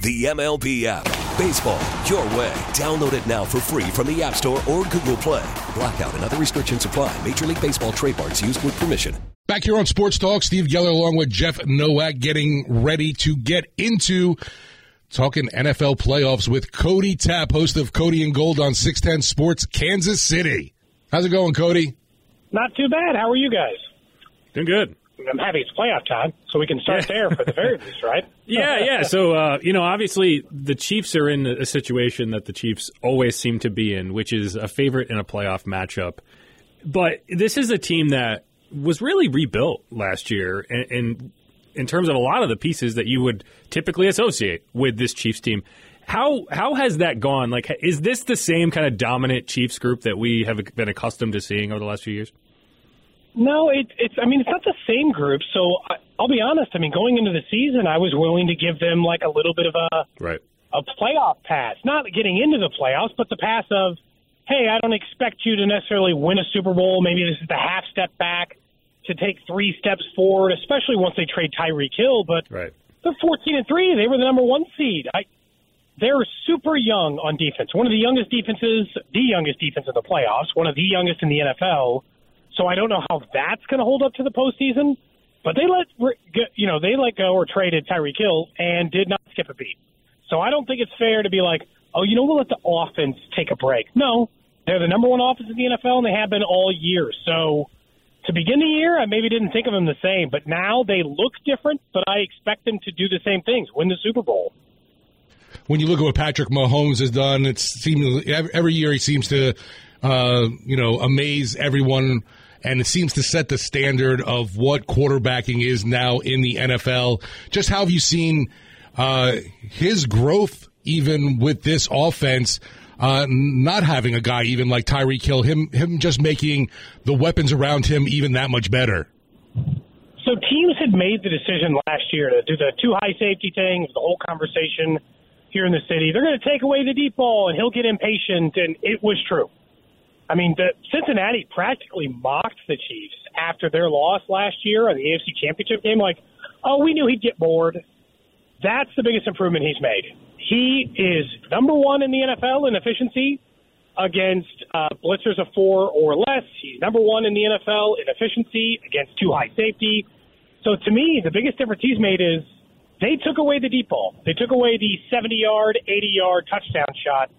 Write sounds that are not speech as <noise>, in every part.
The MLB app. Baseball, your way. Download it now for free from the App Store or Google Play. Blackout and other restrictions apply. Major League Baseball trademarks used with permission. Back here on Sports Talk, Steve Geller along with Jeff Nowak getting ready to get into talking NFL playoffs with Cody Tapp, host of Cody and Gold on 610 Sports, Kansas City. How's it going, Cody? Not too bad. How are you guys? Doing good. I'm happy it's playoff time, so we can start there for the very <laughs> least, right? Yeah, yeah. <laughs> So, uh, you know, obviously the Chiefs are in a situation that the Chiefs always seem to be in, which is a favorite in a playoff matchup. But this is a team that was really rebuilt last year, and, and in terms of a lot of the pieces that you would typically associate with this Chiefs team. How how has that gone? Like, is this the same kind of dominant Chiefs group that we have been accustomed to seeing over the last few years? No, it, it's. I mean, it's not the same group. So I, I'll be honest. I mean, going into the season, I was willing to give them like a little bit of a right a playoff pass, not getting into the playoffs, but the pass of, hey, I don't expect you to necessarily win a Super Bowl. Maybe this is the half step back to take three steps forward, especially once they trade Tyreek Hill. But right. they're 14 and three. They were the number one seed. I, they're super young on defense. One of the youngest defenses, the youngest defense in the playoffs. One of the youngest in the NFL. So I don't know how that's going to hold up to the postseason. But they let you know they let go or traded Tyreek Hill and did not skip a beat. So I don't think it's fair to be like, oh, you know, we'll let the offense take a break. No, they're the number one offense in the NFL, and they have been all year. So to begin the year, I maybe didn't think of them the same, but now they look different. But I expect them to do the same things, win the Super Bowl. When you look at what Patrick Mahomes has done, it seems every year he seems to, uh, you know, amaze everyone, and it seems to set the standard of what quarterbacking is now in the NFL. Just how have you seen uh, his growth, even with this offense? uh, not having a guy even like Tyreek Hill, him him just making the weapons around him even that much better. So teams had made the decision last year to do the two high safety thing, the whole conversation here in the city. They're going to take away the deep ball, and he'll get impatient, and it was true. I mean, the Cincinnati practically mocked the Chiefs after their loss last year on the AFC Championship game. Like, oh, we knew he'd get bored. That's the biggest improvement he's made. He is number one in the NFL in efficiency against uh, blitzers of four or less. He's number one in the NFL in efficiency against two high safety. So to me, the biggest difference he's made is they took away the deep ball. They took away the 70 yard, 80 yard touchdown shot,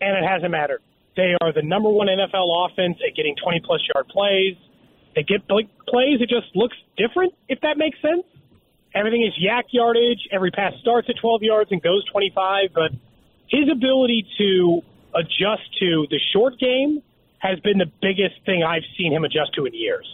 and it hasn't mattered. They are the number one NFL offense at getting 20 plus yard plays. They get plays. It just looks different, if that makes sense. Everything is YAC yardage. Every pass starts at 12 yards and goes 25. But his ability to adjust to the short game has been the biggest thing I've seen him adjust to in years.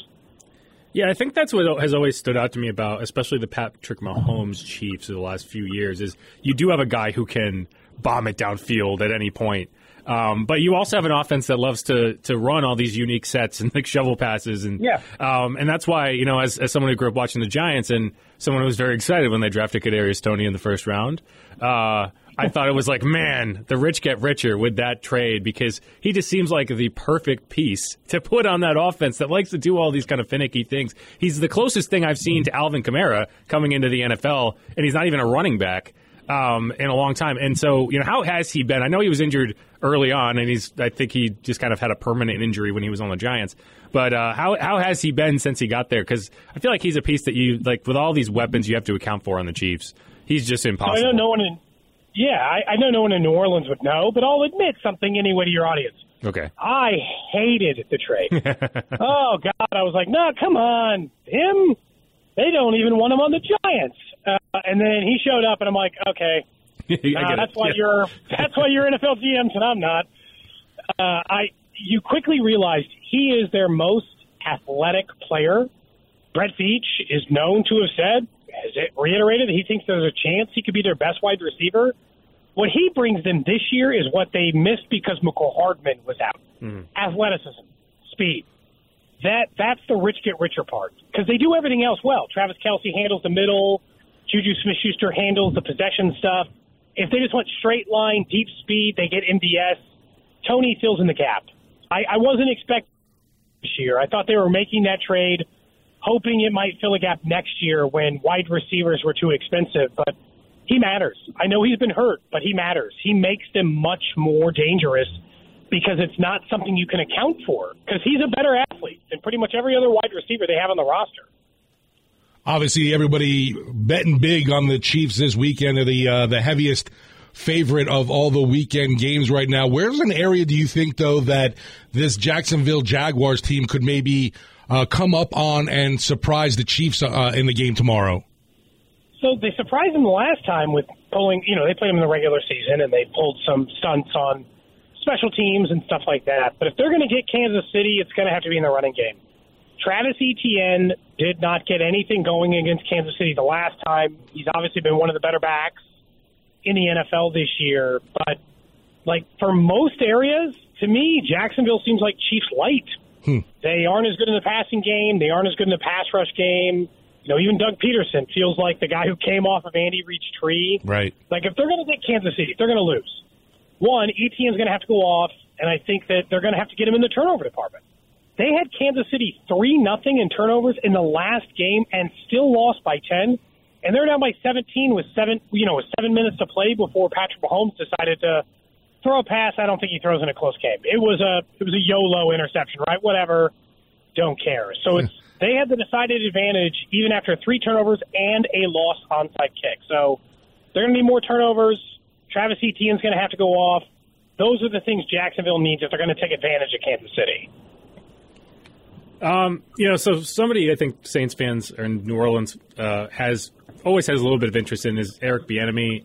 Yeah, I think that's what has always stood out to me about, especially the Patrick Mahomes Chiefs of the last few years, is you do have a guy who can bomb it downfield at any point. Um, but you also have an offense that loves to to run all these unique sets and <laughs> like shovel passes, and yeah, um, and that's why you know, as, as someone who grew up watching the Giants and someone who was very excited when they drafted Kadarius Toney in the first round, uh, I <laughs> thought it was like, man, the rich get richer with that trade because he just seems like the perfect piece to put on that offense that likes to do all these kind of finicky things. He's the closest thing I've seen to Alvin Kamara coming into the NFL, and he's not even a running back um, in a long time. And so, you know, how has he been? I know he was injured early on, and he's I think he just kind of had a permanent injury when he was on the Giants. But uh, how how has he been since he got there? Because I feel like he's a piece that you like with all these weapons you have to account for on the Chiefs. He's just impossible. I know no one in yeah, I, I know no one in New Orleans would know, but I'll admit something anyway to your audience. Okay. I hated the trade. <laughs> oh God, I was like, no, come on, him. They don't even want him on the Giants. Uh, and then he showed up, and I'm like, okay, <laughs> nah, that's why yeah. you're <laughs> that's why you're NFL GMs and I'm not. Uh, I you quickly realized he is their most athletic player. Brett Veach is known to have said, has it reiterated that he thinks there's a chance he could be their best wide receiver. What he brings them this year is what they missed because Mecole Hardman was out: mm-hmm. athleticism, speed. That that's the rich get richer part because they do everything else well. Travis Kelce handles the middle. Juju Smith-Schuster handles the possession stuff. If they just want straight line, deep speed, they get MVS. Toney fills in the gap. I, I wasn't expecting this year. I thought they were making that trade, hoping it might fill a gap next year when wide receivers were too expensive. But he matters. I know he's been hurt, but he matters. He makes them much more dangerous because it's not something you can account for because he's a better athlete than pretty much every other wide receiver they have on the roster. Obviously, everybody betting big on the Chiefs this weekend. Are the uh, the heaviest favorite of all the weekend games right now. Where's an area do you think though that this Jacksonville Jaguars team could maybe uh, come up on and surprise the Chiefs uh, in the game tomorrow? So they surprised them the last time with pulling. You know, they played them in the regular season and they pulled some stunts on special teams and stuff like that. But if they're going to get Kansas City, it's going to have to be in the running game. Travis Etienne did not get anything going against Kansas City the last time. He's obviously been one of the better backs in the NFL this year. But like for most areas, to me, Jacksonville seems like Chiefs light. Hmm. They aren't as good in the passing game. They aren't as good in the pass rush game. You know, even Doug Pederson feels like the guy who came off of Andy Reid's tree. Right. Like if they're going to get Kansas City, they're going to lose. One, Etienne's going to have to go off, and I think that they're going to have to get him in the turnover department. They had Kansas City three nothing in turnovers in the last game and still lost by ten and they're down by 17 with seven, you know, with seven minutes to play before Patrick Mahomes decided to throw a pass. I don't think he throws in a close game. It was a it was a YOLO interception, right? Whatever, don't care. So it's <laughs> they had the decided advantage even after three turnovers and a lost onside kick. So they're going to need more turnovers. Travis Etienne's going to have to go off. Those are the things Jacksonville needs if they're going to take advantage of Kansas City. Um, you know, so somebody I think Saints fans or New Orleans uh, has always has a little bit of interest in is Eric Bieniemy.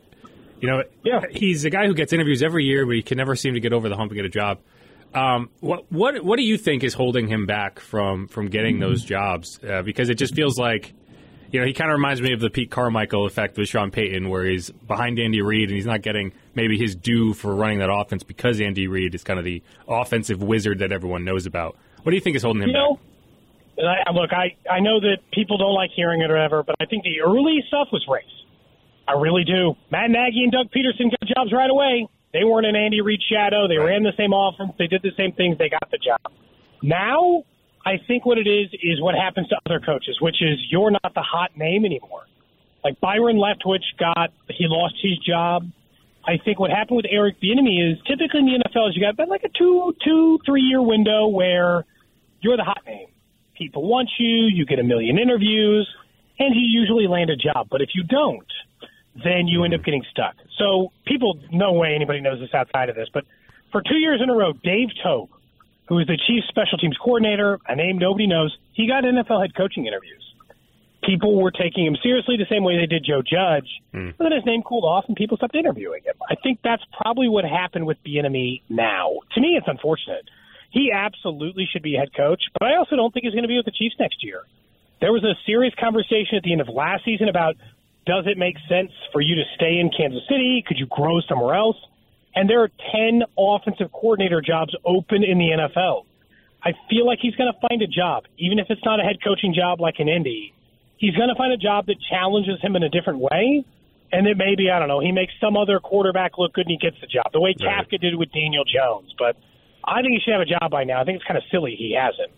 You know, yeah. he's a guy who gets interviews every year, but he can never seem to get over the hump and get a job. Um, what what what do you think is holding him back from from getting those jobs? Uh, because it just feels like, you know, he kind of reminds me of the Pete Carmichael effect with Sean Payton, where he's behind Andy Reid and he's not getting maybe his due for running that offense because Andy Reid is kind of the offensive wizard that everyone knows about. What do you think is holding him you back? And I, look, I, I know that people don't like hearing it or ever, but I think the early stuff was race. I really do. Matt Nagy and Doug Pederson got jobs right away. They weren't an Andy Reid shadow. They ran the same offense. They did the same things. They got the job. Now, I think what it is is what happens to other coaches, which is you're not the hot name anymore. Like Byron Leftwich got, he lost his job. I think what happened with Eric Bieniemy is typically in the NFL is you got about like a two, two, three year window where you're the hot name people want you, you get a million interviews, and you usually land a job. But if you don't, then you end up getting stuck. So people, no way anybody knows this outside of this, but for two years in a row, Dave Toub, who is the chief special teams coordinator, a name nobody knows, he got NFL head coaching interviews. People were taking him seriously the same way they did Joe Judge, mm. but then his name cooled off and people stopped interviewing him. I think that's probably what happened with Bieniemy now. To me, it's unfortunate he absolutely should be head coach, but I also don't think he's going to be with the Chiefs next year. There was a serious conversation at the end of last season about does it make sense for you to stay in Kansas City? Could you grow somewhere else? And there are 10 offensive coordinator jobs open in the NFL. I feel like he's going to find a job, even if it's not a head coaching job like in Indy. He's going to find a job that challenges him in a different way. And then maybe, I don't know, he makes some other quarterback look good and he gets the job, the way right. Kafka did with Daniel Jones. But I think he should have a job by now. I think it's kind of silly he hasn't.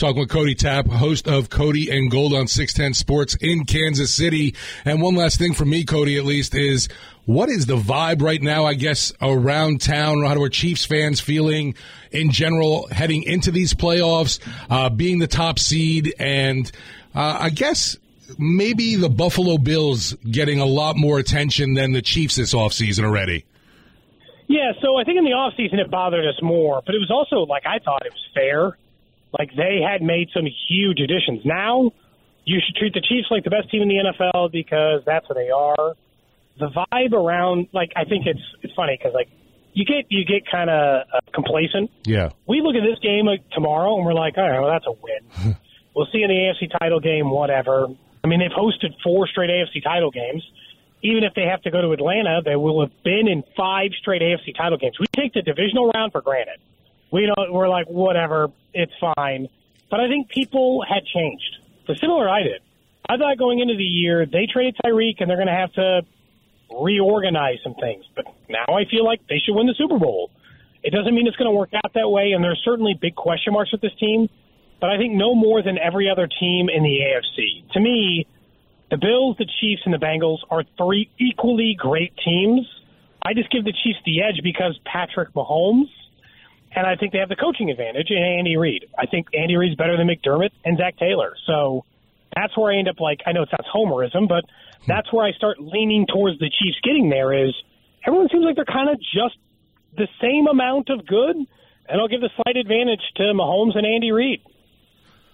Talking with Cody Tapp, host of Cody and Gold on 610 Sports in Kansas City. And one last thing for me, Cody, at least, is what is the vibe right now, I guess, around town? How are Chiefs fans feeling in general heading into these playoffs, uh, being the top seed? And uh, I guess maybe the Buffalo Bills getting a lot more attention than the Chiefs this offseason already. Yeah, so I think in the off season it bothered us more, but it was also like I thought it was fair. Like they had made some huge additions. Now you should treat the Chiefs like the best team in the NFL because that's what they are. The vibe around, like I think it's it's funny because like you get you get kind of uh, complacent. Yeah. We look at this game like tomorrow and we're like, all right, well that's a win. <laughs> we'll see in the AFC title game, whatever. I mean, they've hosted four straight AFC title games even if they have to go to Atlanta, they will have been in five straight AFC title games. We take the divisional round for granted. We don't. We're like, whatever, it's fine. but I think people had changed. The similar I did. I thought going into the year they traded Tyreek and they're going to have to reorganize some things. But now I feel like they should win the Super Bowl. It doesn't mean it's going to work out that way, and there's certainly big question marks with this team. But I think no more than every other team in the AFC. To me, the Bills, the Chiefs, and the Bengals are three equally great teams. I just give the Chiefs the edge because Patrick Mahomes, and I think they have the coaching advantage in Andy Reid. I think Andy Reid's better than McDermott and Zac Taylor. So that's where I end up like I know it sounds homerism, but that's where I start leaning towards the Chiefs getting there. Is everyone seems like they're kind of just the same amount of good, and I'll give the slight advantage to Mahomes and Andy Reid.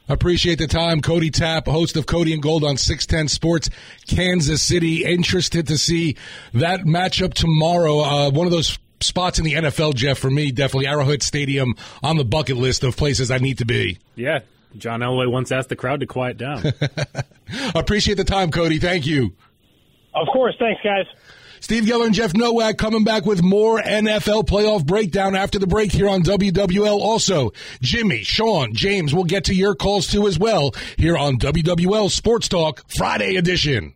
Appreciate the time. Cody Tapp, host of Cody and Gold on 610 Sports, Kansas City. Interested to see that matchup tomorrow. Uh, one of those spots in the NFL, Jeff, for me, definitely Arrowhead Stadium on the bucket list of places I need to be. Yeah. John Elway once asked the crowd to quiet down. <laughs> Appreciate the time, Cody. Thank you. Of course. Thanks, guys. Steve Geller and Jeff Nowak coming back with more NFL playoff breakdown after the break here on WWL. Also, Jimmy, Sean, James, we'll get to your calls too as well here on WWL Sports Talk Friday edition.